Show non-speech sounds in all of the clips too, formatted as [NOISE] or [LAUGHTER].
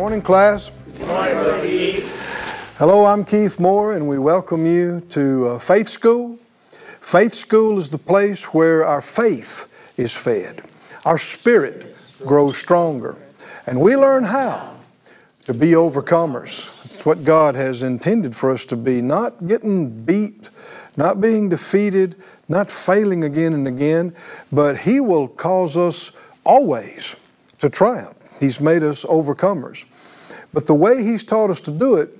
morning, class. Good morning, Brother Keith. Hello, I'm Keith Moore, and we welcome you to uh, Faith School. Faith School is the place where our faith is fed, our spirit grows stronger, and we learn how to be overcomers. It's what God has intended for us to be, not getting beat, not being defeated, not failing again and again, but He will cause us always to triumph. He's made us overcomers. But the way He's taught us to do it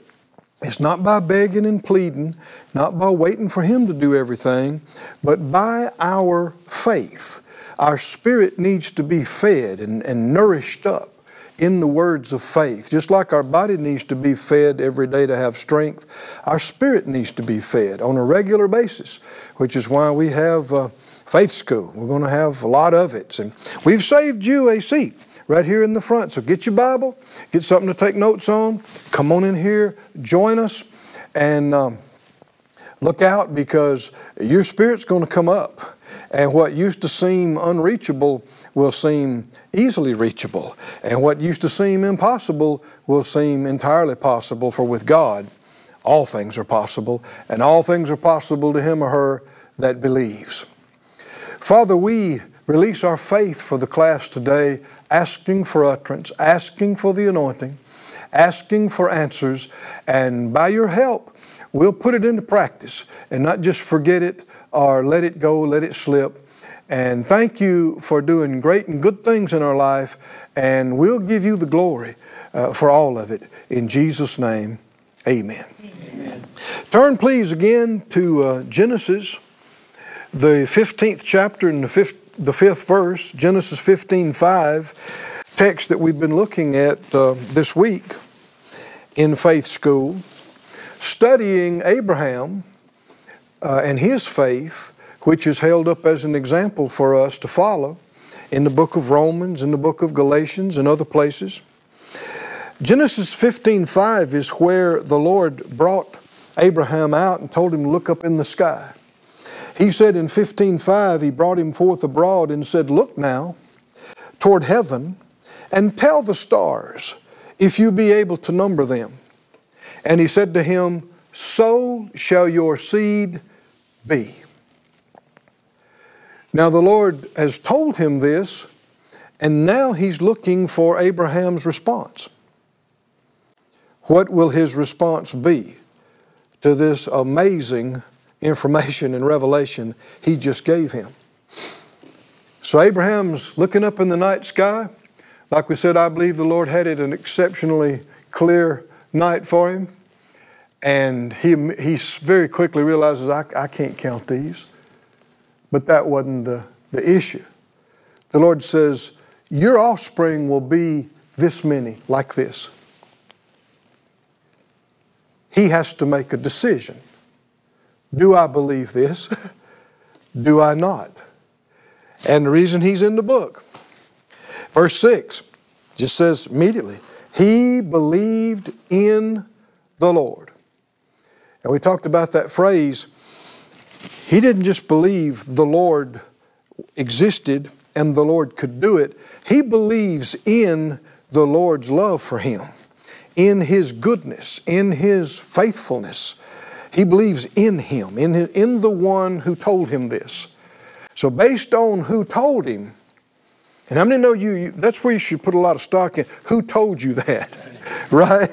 is not by begging and pleading, not by waiting for Him to do everything, but by our faith. Our spirit needs to be fed and, and nourished up in the words of faith. Just like our body needs to be fed every day to have strength, our spirit needs to be fed on a regular basis, which is why we have uh, faith school. We're going to have a lot of it. And we've saved you a seat right here in the front. So get your Bible, get something to take notes on, come on in here, join us, and um, look out because your spirit's going to come up. And what used to seem unreachable will seem easily reachable. And what used to seem impossible will seem entirely possible, for with God, all things are possible, and all things are possible to him or her that believes. Father, we release our faith for the class today, asking for utterance, asking for the anointing, asking for answers, and by your help, we'll put it into practice and not just forget it or let it go, let it slip. And thank you for doing great and good things in our life, and we'll give you the glory uh, for all of it. In Jesus' name, amen. amen. Turn, please, again to uh, Genesis, the 15th chapter and the fifth, the fifth verse, Genesis 15 5, text that we've been looking at uh, this week in faith school, studying Abraham uh, and his faith, which is held up as an example for us to follow in the book of Romans, in the book of Galatians, and other places. Genesis 15:5 is where the Lord brought Abraham out and told him to look up in the sky. He said in 15:5 he brought him forth abroad and said, "Look now toward heaven and tell the stars if you be able to number them." And he said to him, "So shall your seed be." Now the Lord has told him this, and now he's looking for Abraham's response. What will his response be to this amazing information and revelation he just gave him? So Abraham's looking up in the night sky. Like we said, I believe the Lord had it an exceptionally clear night for him. And he, he very quickly realizes, I, I can't count these. But that wasn't the, the issue. The Lord says, Your offspring will be this many, like this. He has to make a decision. Do I believe this? [LAUGHS] Do I not? And the reason he's in the book. Verse 6 just says immediately, He believed in the Lord. And we talked about that phrase he didn't just believe the Lord existed and the Lord could do it. He believes in the Lord's love for him, in His goodness, in His faithfulness. He believes in Him, in, his, in the one who told him this. So, based on who told him, and how many know you, you, that's where you should put a lot of stock in? Who told you that? [LAUGHS] right?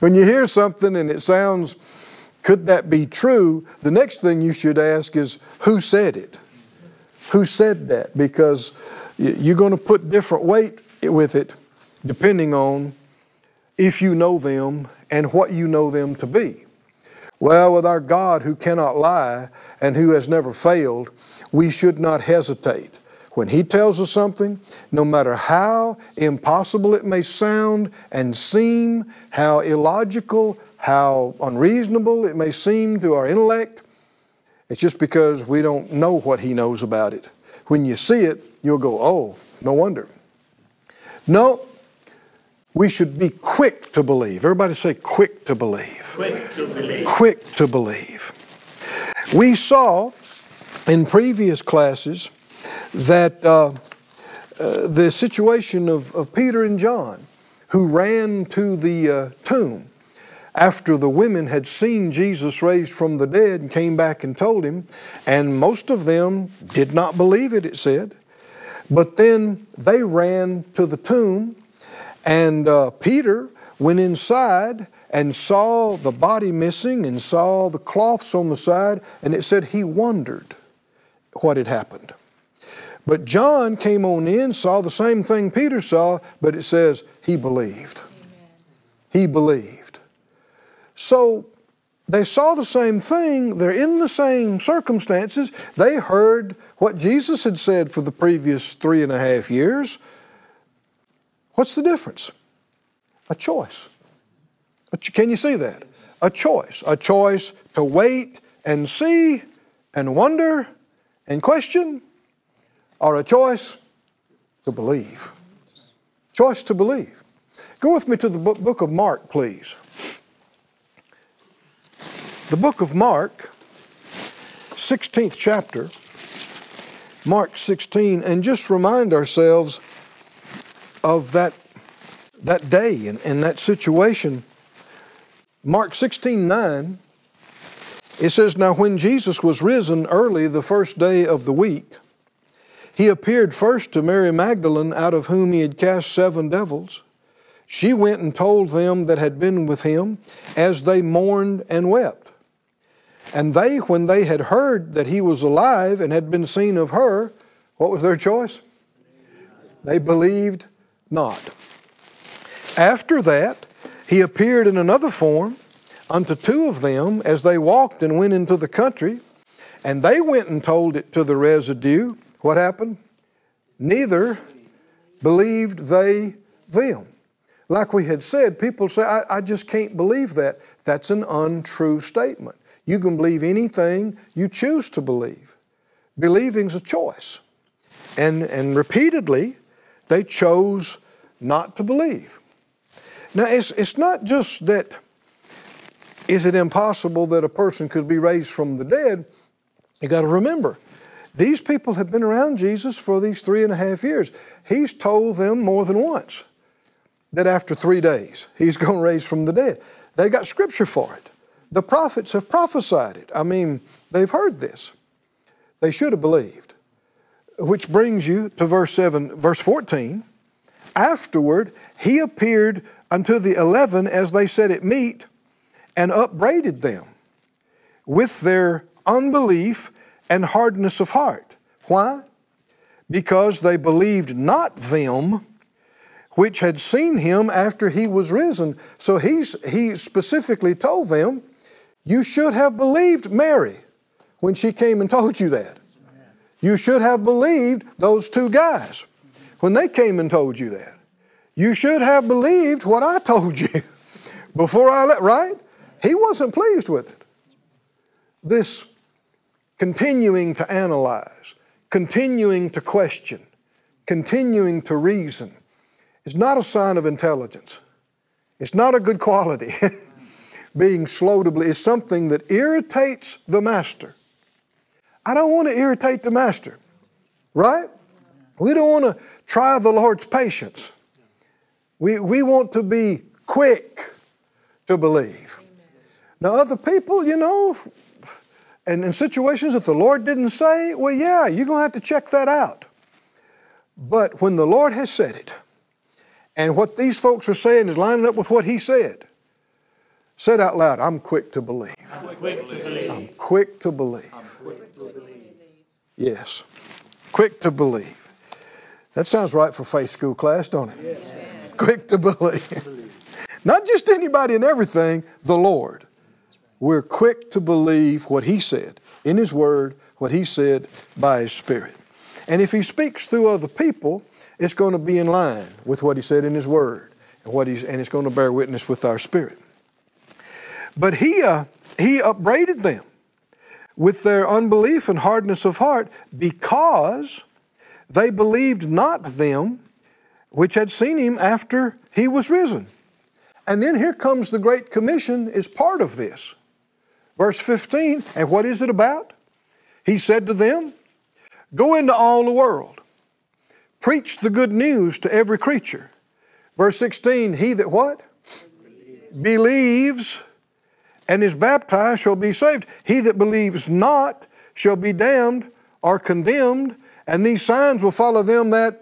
when you hear something and it sounds could that be true? The next thing you should ask is who said it? Who said that? Because you're going to put different weight with it depending on if you know them and what you know them to be. Well, with our God who cannot lie and who has never failed, we should not hesitate. When He tells us something, no matter how impossible it may sound and seem, how illogical, how unreasonable it may seem to our intellect, it's just because we don't know what He knows about it. When you see it, you'll go, oh, no wonder. No, we should be quick to believe. Everybody say, quick to believe. Quick to believe. Quick to believe. We saw in previous classes that uh, uh, the situation of, of Peter and John who ran to the uh, tomb after the women had seen Jesus raised from the dead and came back and told him. And most of them did not believe it, it said. But then they ran to the tomb, and uh, Peter went inside and saw the body missing and saw the cloths on the side, and it said he wondered what had happened. But John came on in, saw the same thing Peter saw, but it says he believed. Amen. He believed. So they saw the same thing, they're in the same circumstances. They heard what Jesus had said for the previous three and a half years. What's the difference? A choice. Can you see that? A choice. A choice to wait and see and wonder and question, or a choice to believe. Choice to believe. Go with me to the book of Mark, please. The book of Mark, 16th chapter, Mark 16, and just remind ourselves of that, that day and, and that situation Mark 16 9, it says, Now when Jesus was risen early the first day of the week, he appeared first to Mary Magdalene, out of whom he had cast seven devils. She went and told them that had been with him, as they mourned and wept. And they, when they had heard that he was alive and had been seen of her, what was their choice? They believed not. After that, he appeared in another form unto two of them as they walked and went into the country, and they went and told it to the residue. What happened? Neither believed they them. Like we had said, people say, I, I just can't believe that. That's an untrue statement. You can believe anything you choose to believe. Believing's a choice. And, and repeatedly, they chose not to believe. Now, it's, it's not just that, is it impossible that a person could be raised from the dead? You got to remember, these people have been around Jesus for these three and a half years. He's told them more than once that after three days he's [LAUGHS] going to raise from the dead. They got scripture for it. The prophets have prophesied it. I mean, they've heard this. They should have believed. Which brings you to verse 7, verse 14. Afterward, he appeared unto the eleven as they sat at meat and upbraided them with their unbelief and hardness of heart. Why? Because they believed not them which had seen him after he was risen. So he's, he specifically told them, You should have believed Mary when she came and told you that. You should have believed those two guys when they came and told you that. You should have believed what I [LAUGHS] told you before I let, right? He wasn't pleased with it. This continuing to analyze, continuing to question, continuing to reason is not a sign of intelligence. It's not a good quality. [LAUGHS] Being slow to believe is something that irritates the master. I don't want to irritate the master, right? We don't want to try the Lord's patience. We, we want to be quick to believe. Now, other people, you know, and in situations that the Lord didn't say, well, yeah, you're going to have to check that out. But when the Lord has said it, and what these folks are saying is lining up with what He said, said out loud, I'm quick to believe. I'm quick to believe. I'm quick to believe. Quick to believe. Yes, quick to believe. That sounds right for faith school class, don't it? Yes quick to believe. [LAUGHS] Not just anybody and everything, the Lord. We're quick to believe what He said in His Word, what He said by His Spirit. And if He speaks through other people, it's going to be in line with what He said in His Word, and what He's and it's going to bear witness with our spirit. But He uh, He upbraided them with their unbelief and hardness of heart because they believed not them which had seen him after he was risen. And then here comes the Great Commission is part of this. Verse 15, and what is it about? He said to them, Go into all the world, preach the good news to every creature. Verse 16, he that what? Believes and is baptized shall be saved. He that believes not shall be damned or condemned, and these signs will follow them that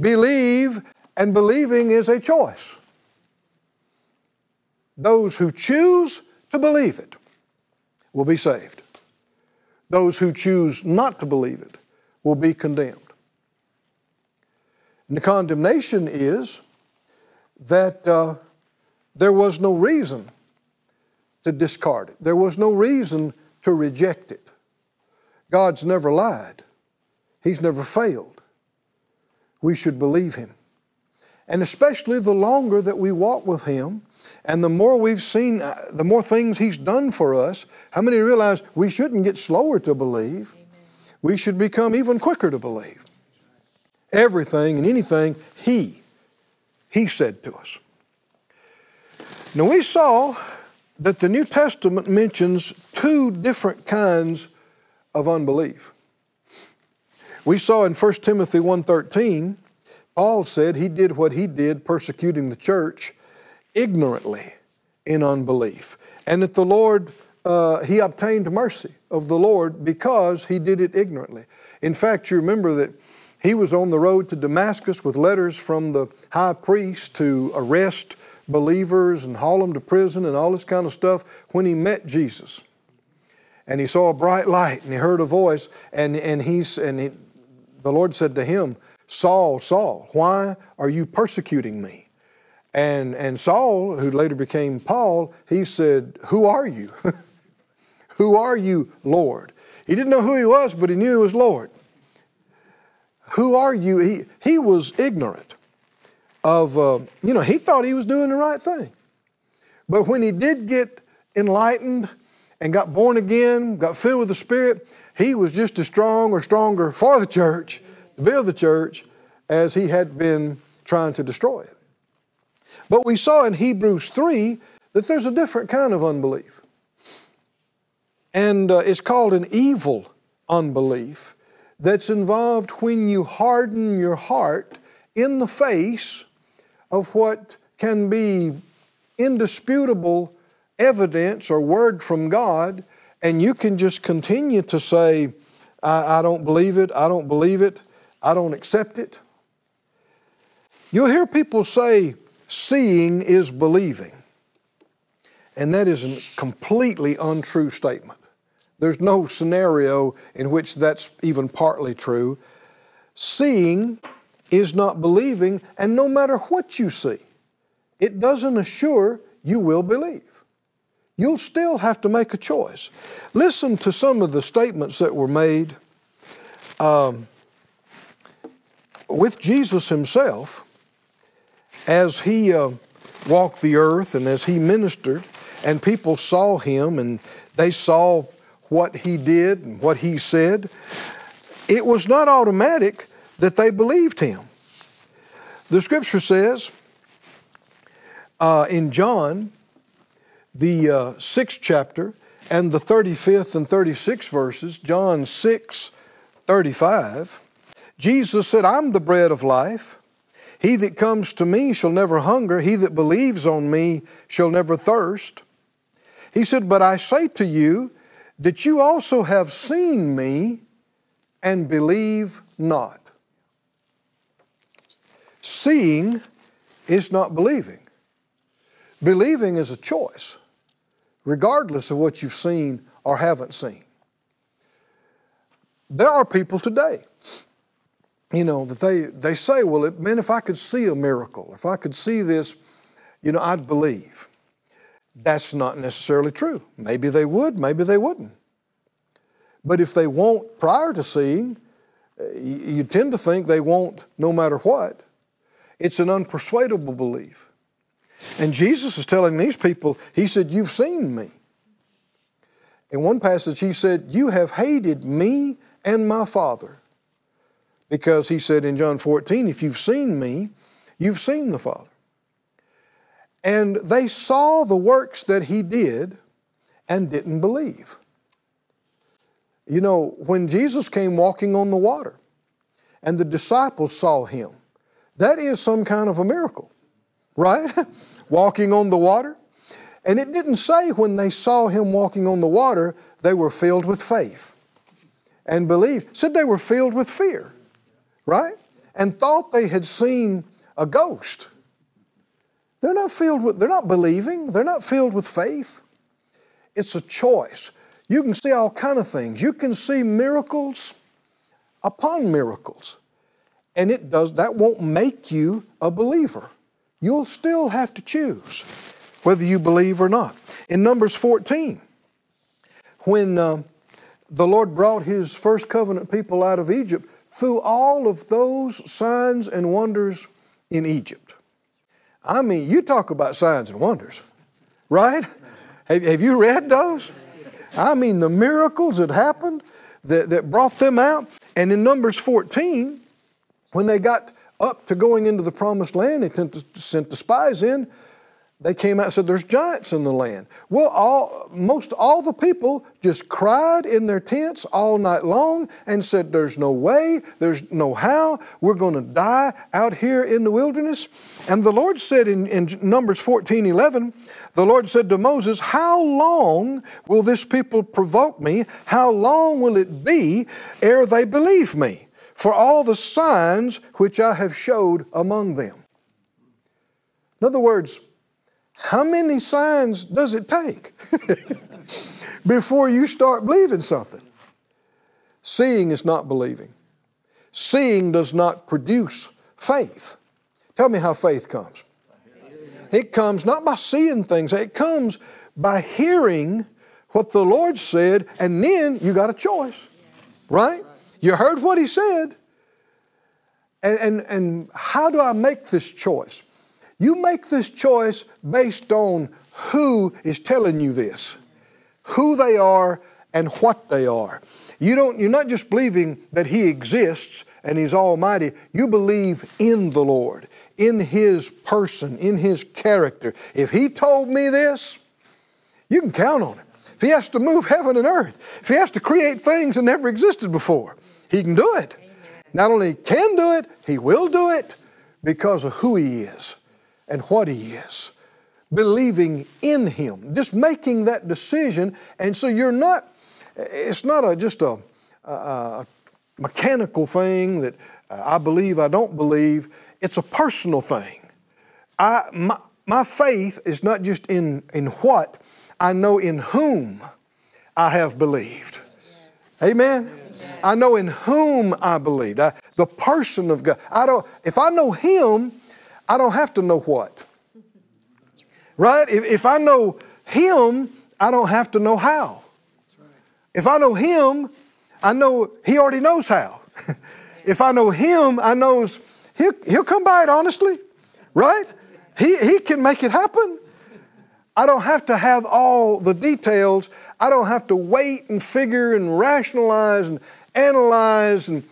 believe, and believing is a choice. Those who choose to believe it will be saved. Those who choose not to believe it will be condemned. And the condemnation is that uh, there was no reason to discard it, there was no reason to reject it. God's never lied, He's never failed. We should believe Him. And especially the longer that we walk with Him, and the more we've seen, uh, the more things He's done for us, how many realize we shouldn't get slower to believe? Amen. We should become even quicker to believe. Everything and anything He, He said to us. Now we saw that the New Testament mentions two different kinds of unbelief. We saw in 1 Timothy 1:13, Paul said he did what he did persecuting the church ignorantly in unbelief, and that the Lord uh, he obtained mercy of the Lord because he did it ignorantly. In fact, you remember that he was on the road to Damascus with letters from the high priest to arrest believers and haul them to prison and all this kind of stuff when he met Jesus. And he saw a bright light and he heard a voice and, and, he's, and he, the Lord said to him, Saul, Saul, why are you persecuting me? And, and Saul, who later became Paul, he said, Who are you? [LAUGHS] who are you, Lord? He didn't know who he was, but he knew he was Lord. Who are you? He, he was ignorant of, uh, you know, he thought he was doing the right thing. But when he did get enlightened and got born again, got filled with the Spirit, he was just as strong or stronger for the church, to build the church, as he had been trying to destroy it. But we saw in Hebrews 3 that there's a different kind of unbelief. And uh, it's called an evil unbelief that's involved when you harden your heart in the face of what can be indisputable evidence or word from God, and you can just continue to say, I, I, don't believe it, I don't believe it, I don't accept it. You'll hear people say, seeing is believing. And that is a completely untrue statement. There's no scenario in which that's even partly true. Seeing is not believing, and no matter what you see, it doesn't assure you will believe. You'll still have to make a choice. Listen to some of the statements that were made um, with Jesus himself as he uh, walked the earth and as he ministered, and people saw him and they saw what he did and what he said. It was not automatic that they believed him. The scripture says uh, in John, the uh, sixth chapter, and the 35th and 36th verses, John 6 35, Jesus said, I'm the bread of life. He that comes to me shall never hunger. He that believes on me shall never thirst. He said, But I say to you that you also have seen me and believe not. Seeing is not believing. Believing is a choice, regardless of what you've seen or haven't seen. There are people today, you know, that they, they say, well, it, man, if I could see a miracle, if I could see this, you know, I'd believe. That's not necessarily true. Maybe they would, maybe they wouldn't. But if they won't prior to seeing, you tend to think they won't no matter what. It's an unpersuadable belief. And Jesus is telling these people, He said, You've seen me. In one passage, He said, You have hated me and my Father. Because He said in John 14, If you've seen me, you've seen the Father. And they saw the works that He did and didn't believe. You know, when Jesus came walking on the water and the disciples saw Him, That is some kind of a miracle, right? [LAUGHS] walking on the water. And it didn't say when they saw him walking on the water, they were filled with faith and believed. It said they were filled with fear, right? And thought they had seen a ghost. They're not filled with, they're not believing, they're not filled with faith. It's a choice. You can see all kind of things. You can see miracles upon miracles. And it does that won't make you a believer. You'll still have to choose whether you believe or not. In Numbers 14, when uh, the Lord brought his first covenant people out of Egypt, through all of those signs and wonders in Egypt. I mean, you talk about signs and wonders, right? Have, have you read those? I mean, the miracles that happened that, that brought them out. And in Numbers 14, when they got up to going into the promised land, they sent the spies in. They came out and said, There's giants in the land. Well, all, most all the people just cried in their tents all night long and said, There's no way, there's no how, we're going to die out here in the wilderness. And the Lord said in, in Numbers 14 11, the Lord said to Moses, How long will this people provoke me? How long will it be ere they believe me? For all the signs which I have showed among them. In other words, how many signs does it take [LAUGHS] before you start believing something? Seeing is not believing. Seeing does not produce faith. Tell me how faith comes. It comes not by seeing things, it comes by hearing what the Lord said, and then you got a choice. Right? You heard what He said. And, and, and how do I make this choice? You make this choice based on who is telling you this, who they are, and what they are. You don't, you're not just believing that He exists and He's Almighty, you believe in the Lord, in His person, in His character. If He told me this, you can count on it. If He has to move heaven and earth, if He has to create things that never existed before, He can do it. Not only can do it, He will do it because of who He is and what He is. Believing in Him, just making that decision. And so you're not, it's not a, just a, a, a mechanical thing that uh, I believe, I don't believe. It's a personal thing. I, my, my faith is not just in, in what, I know in whom I have believed. Yes. Amen? Yes. I know in whom I believe. I, the person of God. I don't, if I know Him, I don't have to know what. Right? If, if I know Him, I don't have to know how. If I know Him, I know He already knows how. [LAUGHS] if I know Him, I knows He'll, he'll come by it honestly, right? He, he can make it happen. I don't have to have all the details. I don't have to wait and figure and rationalize and analyze, and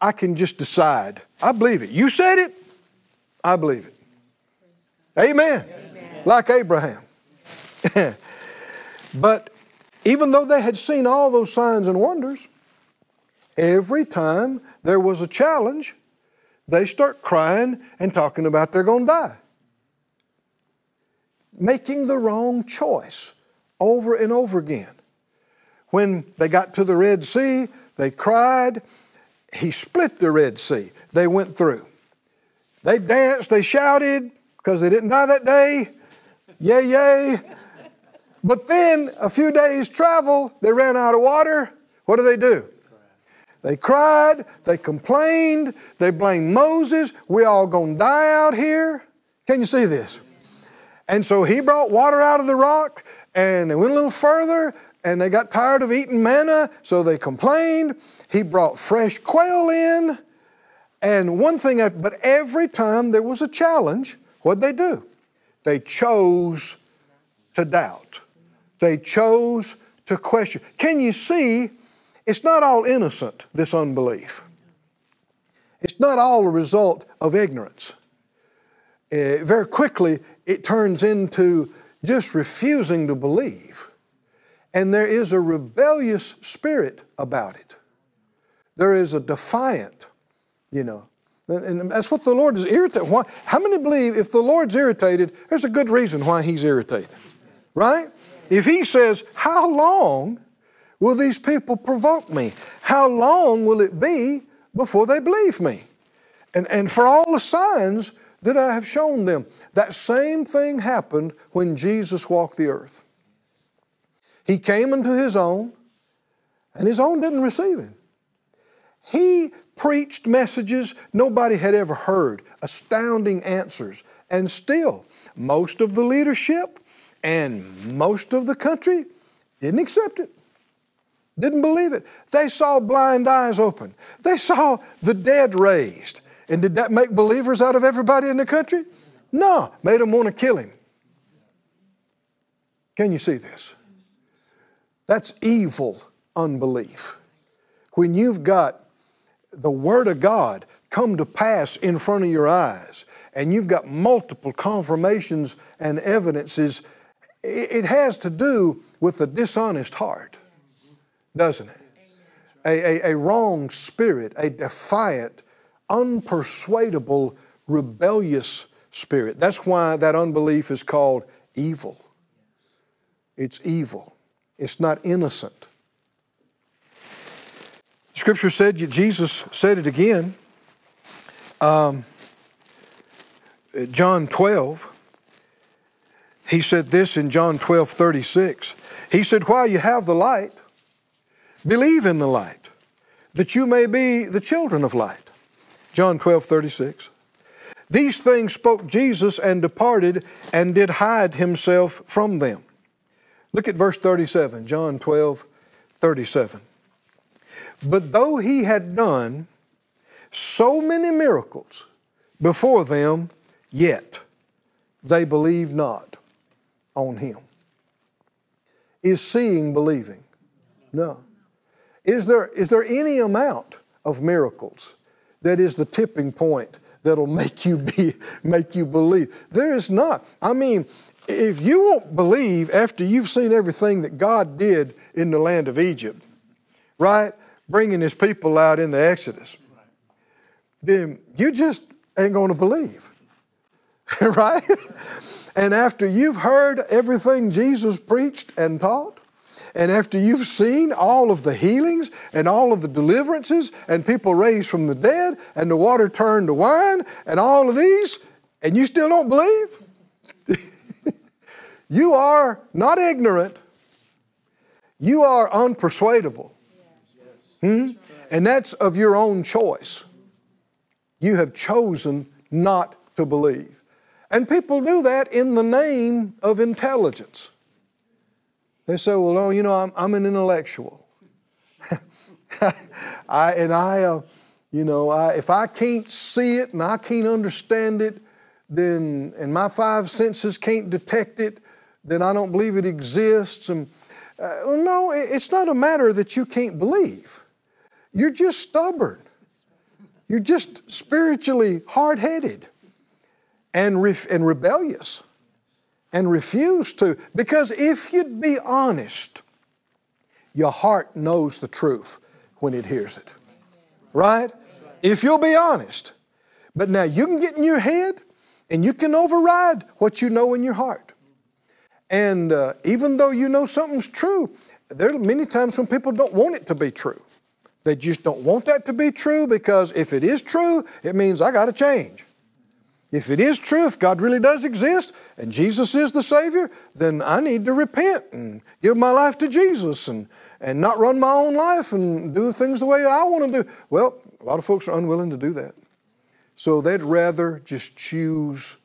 I can just decide. I believe it. You said it, I believe it. Amen. Amen. Like Abraham. [LAUGHS] but even though they had seen all those signs and wonders, every time there was a challenge, they start crying and talking about they're going to die. Making the wrong choice over and over again. When they got to the Red Sea, they cried. He split the Red Sea. They went through. They danced, they shouted because they didn't die that day. Yay, yay. But then, a few days' travel, they ran out of water. What do they do? They cried, they complained, they blamed Moses. We all gonna die out here. Can you see this? And so he brought water out of the rock, and they went a little further, and they got tired of eating manna, so they complained. He brought fresh quail in, and one thing, but every time there was a challenge, what'd they do? They chose to doubt. They chose to question. Can you see? It's not all innocent, this unbelief. It's not all a result of ignorance. Uh, very quickly, it turns into just refusing to believe. And there is a rebellious spirit about it. There is a defiant you know. And that's what the Lord is irritated. Why? How many believe if the Lord's irritated, there's a good reason why He's irritated, right? If He says, How long will these people provoke me? How long will it be before they believe me? And, and for all the signs that I have shown them, that same thing happened when Jesus walked the earth. He came into His own, and His own didn't receive Him. He preached messages nobody had ever heard, astounding answers. And still, most of the leadership and most of the country didn't accept it, didn't believe it. They saw blind eyes open, they saw the dead raised. And did that make believers out of everybody in the country? No, made them want to kill him. Can you see this? That's evil unbelief. When you've got the Word of God come to pass in front of your eyes, and you've got multiple confirmations and evidences, it has to do with a dishonest heart, doesn't it? A, a, a wrong spirit, a defiant, unpersuadable, rebellious spirit. That's why that unbelief is called evil. It's evil, it's not innocent. Scripture said, Jesus said it again. Um, John 12, he said this in John 12 36. He said, While you have the light, believe in the light, that you may be the children of light. John 12 36. These things spoke Jesus and departed and did hide himself from them. Look at verse 37, John 12 37. But though he had done so many miracles before them, yet they believed not on him. Is seeing believing? No. Is there, is there any amount of miracles that is the tipping point that'll [LAUGHS] make you be make you believe? There is not. I mean, if you won't believe after you've seen everything that God did in the land of Egypt, right? bringing his people out in the Exodus, then you just ain't going to believe. [LAUGHS] right? and after you've heard everything Jesus preached and taught, and after you've seen all of the healings and all of the deliverances and people raised from the dead and the water turned to wine and all of these, and you still don't believe, [LAUGHS] you are not ignorant, you are unpersuadable. Hmm? And that's of your own choice. You have chosen not to believe. And people do that in the name of intelligence. They say, well, oh, you know, I'm, I'm an intellectual. [LAUGHS] I, and I, uh, you know, I, if I can't see it and I can't understand it, then, and my five senses can't detect it, then I don't believe it exists. And uh, no, it's not a matter that you can't believe. You're just stubborn. You're just spiritually hard headed and, and rebellious and refuse to. Because if you'd be honest, your heart knows the truth when it hears it. Right? If you'll be honest. But now you can get in your head and you can override what you know in your heart. And uh, even though you know something's true, there are many times when people don't want it to be true. They just don't want that to be true because if it is true, it means I got to change. If it is true, if God really does exist and Jesus is the Savior, then I need to repent and give my life to Jesus and, and not run my own life and do things the way I want to do. Well, a lot of folks are unwilling to do that. So they'd rather just choose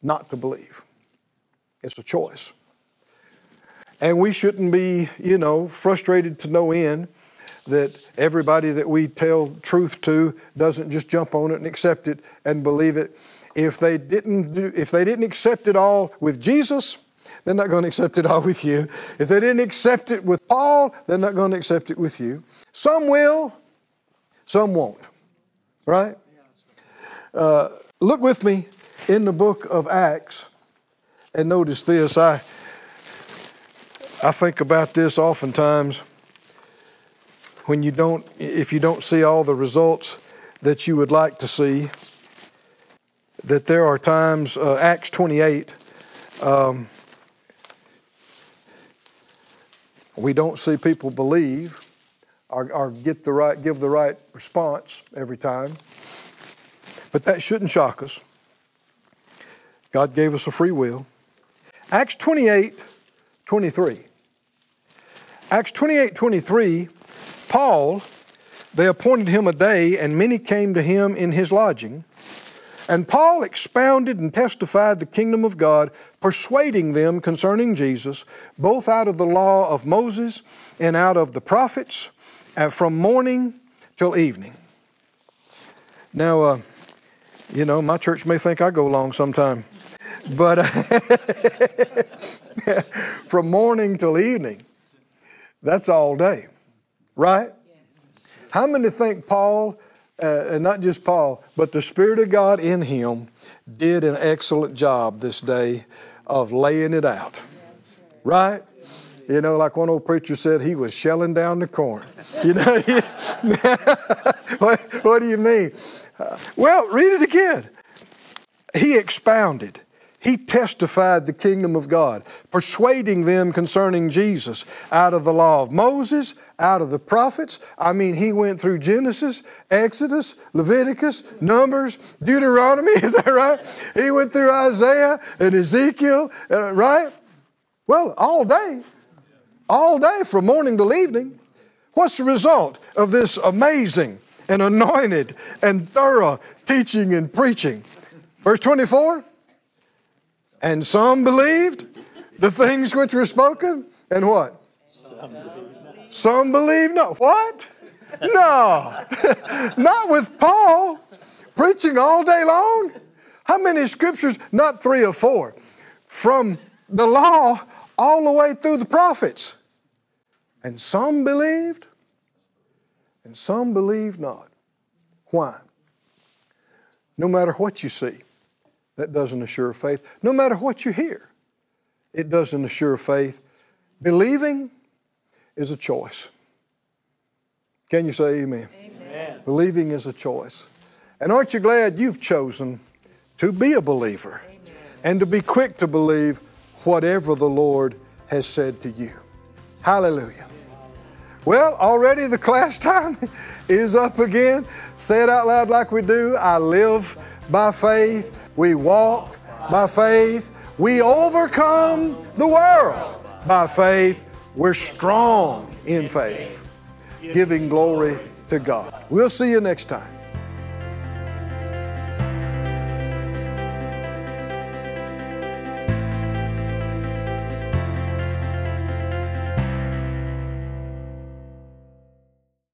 not to believe. It's a choice. And we shouldn't be, you know, frustrated to no end that everybody that we tell truth to doesn't just jump on it and accept it and believe it. If they didn't do, if they didn't accept it all with Jesus, they're not going to accept it all with you. If they didn't accept it with Paul, they're not going to accept it with you. Some will, some won't. Right? Uh, look with me in the book of Acts and notice this. I, I think about this oftentimes when you don't, if you don't see all the results that you would like to see. That there are times, uh, Acts 28, um, we don't see people believe or, or get the right, give the right response every time. But that shouldn't shock us. God gave us a free will. Acts 28, 23. Acts 28, 23, Paul, they appointed him a day, and many came to him in his lodging. And Paul expounded and testified the kingdom of God, persuading them concerning Jesus, both out of the law of Moses and out of the prophets, uh, from morning till evening. Now, uh, you know, my church may think I go long sometime, but uh, [LAUGHS] from morning till evening, that's all day, right? How many think Paul, uh, and not just Paul, but the Spirit of God in him did an excellent job this day of laying it out, right? You know, like one old preacher said, he was shelling down the corn. You know, [LAUGHS] [LAUGHS] what, what, do you mean? Uh, well, read it again. He expounded. He testified the kingdom of God, persuading them concerning Jesus out of the law of Moses, out of the prophets. I mean, he went through Genesis, Exodus, Leviticus, Numbers, Deuteronomy. [LAUGHS] Is that right? He went through Isaiah and Ezekiel, uh, right? Well, all day all day from morning till evening. What's the result of this amazing and anointed and thorough teaching and preaching? Verse 24 And some believed the things which were spoken, and what? Some believed, some believed not. What? No, [LAUGHS] not with Paul preaching all day long. How many scriptures? Not three or four. From the law all the way through the prophets. And some believed, and some believed not. Why? No matter what you see, that doesn't assure faith. No matter what you hear, it doesn't assure faith. Believing is a choice. Can you say amen? amen? Believing is a choice. And aren't you glad you've chosen to be a believer amen. and to be quick to believe whatever the Lord has said to you. Hallelujah. Well, already the class [LAUGHS] time is up again. Say it out loud like we do. I live by faith. We walk by faith. We overcome the world by faith. We're strong in faith, giving glory to God. We'll see you next time.